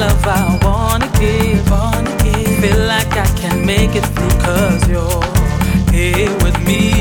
love I wanna give, wanna give. Feel like I can make it through, cause you're here with me.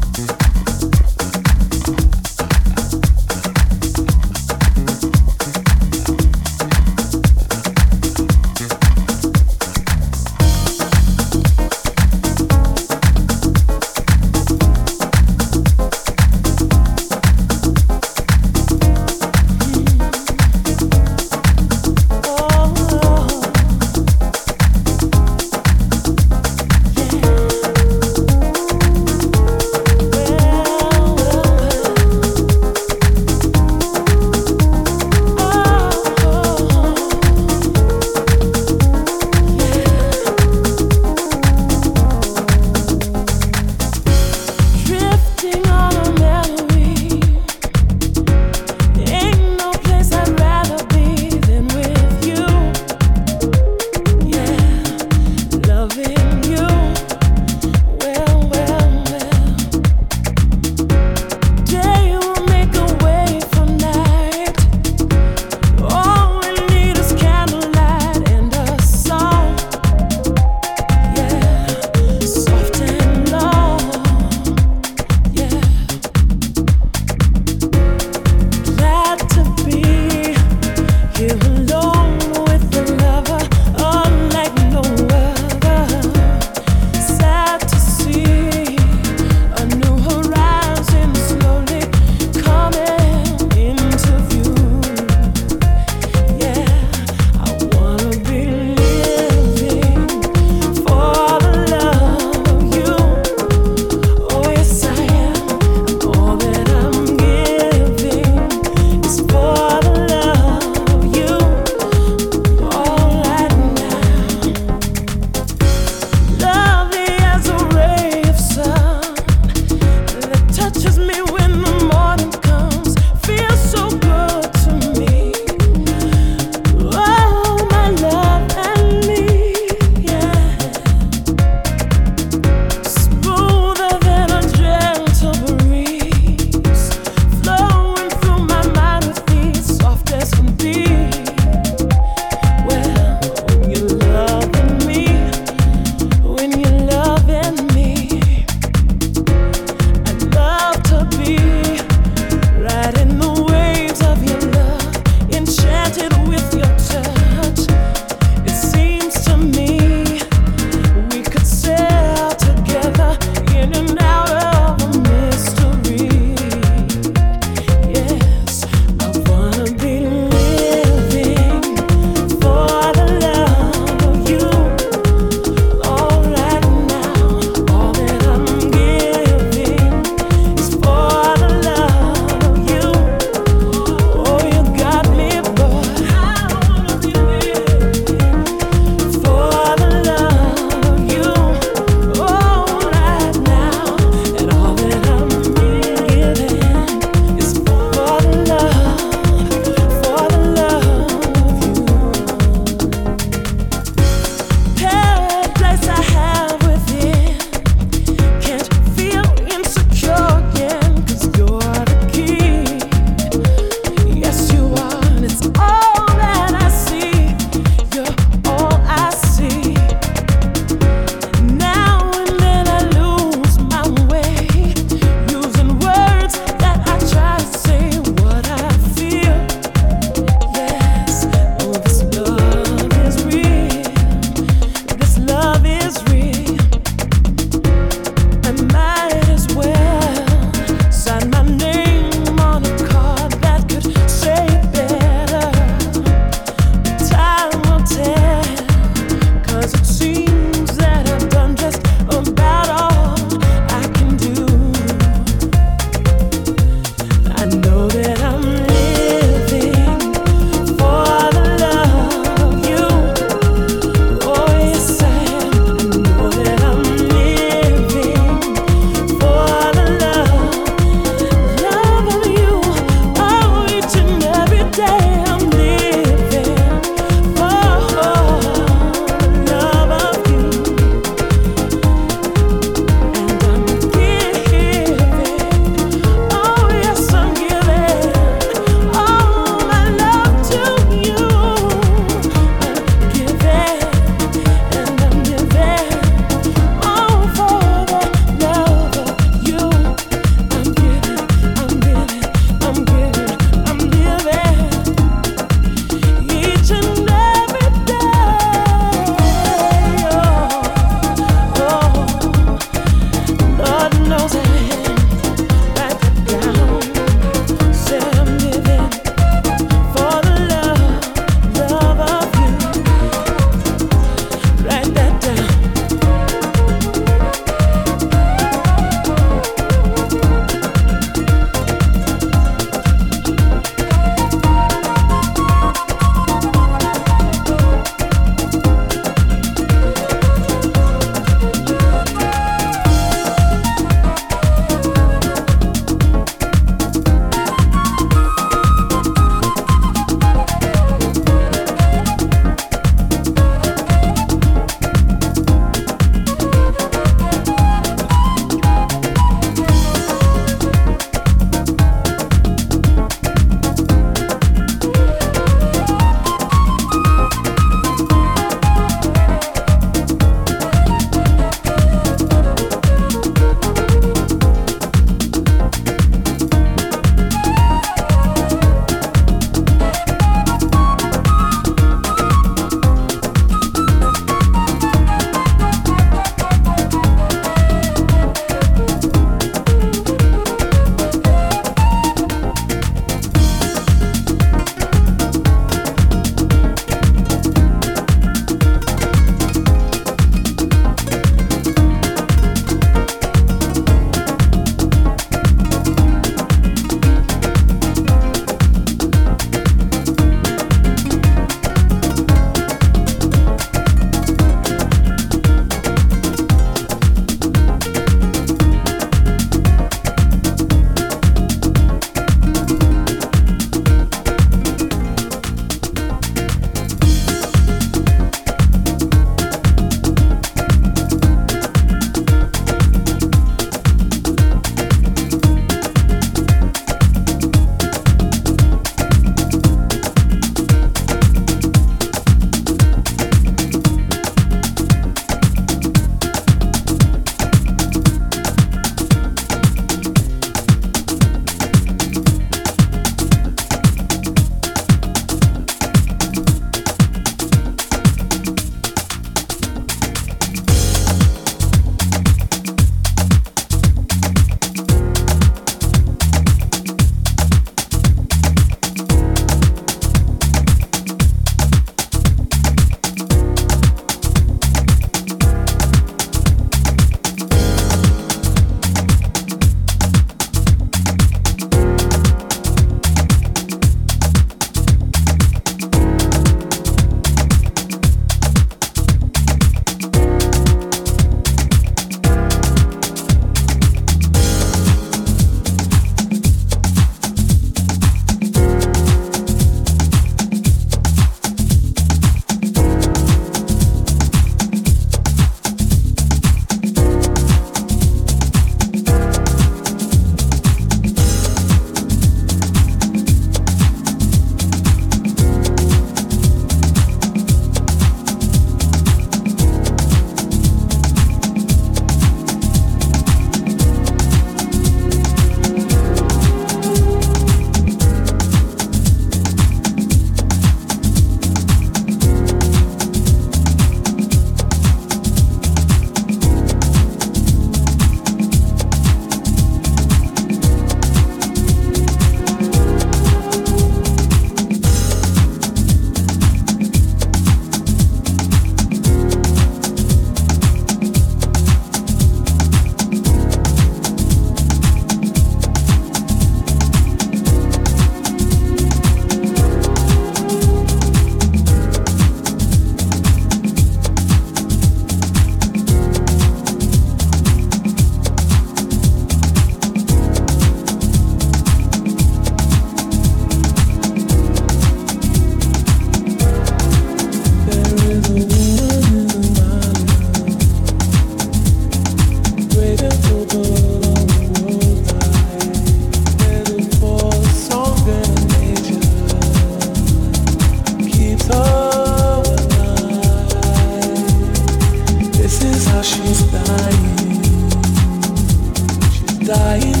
dying.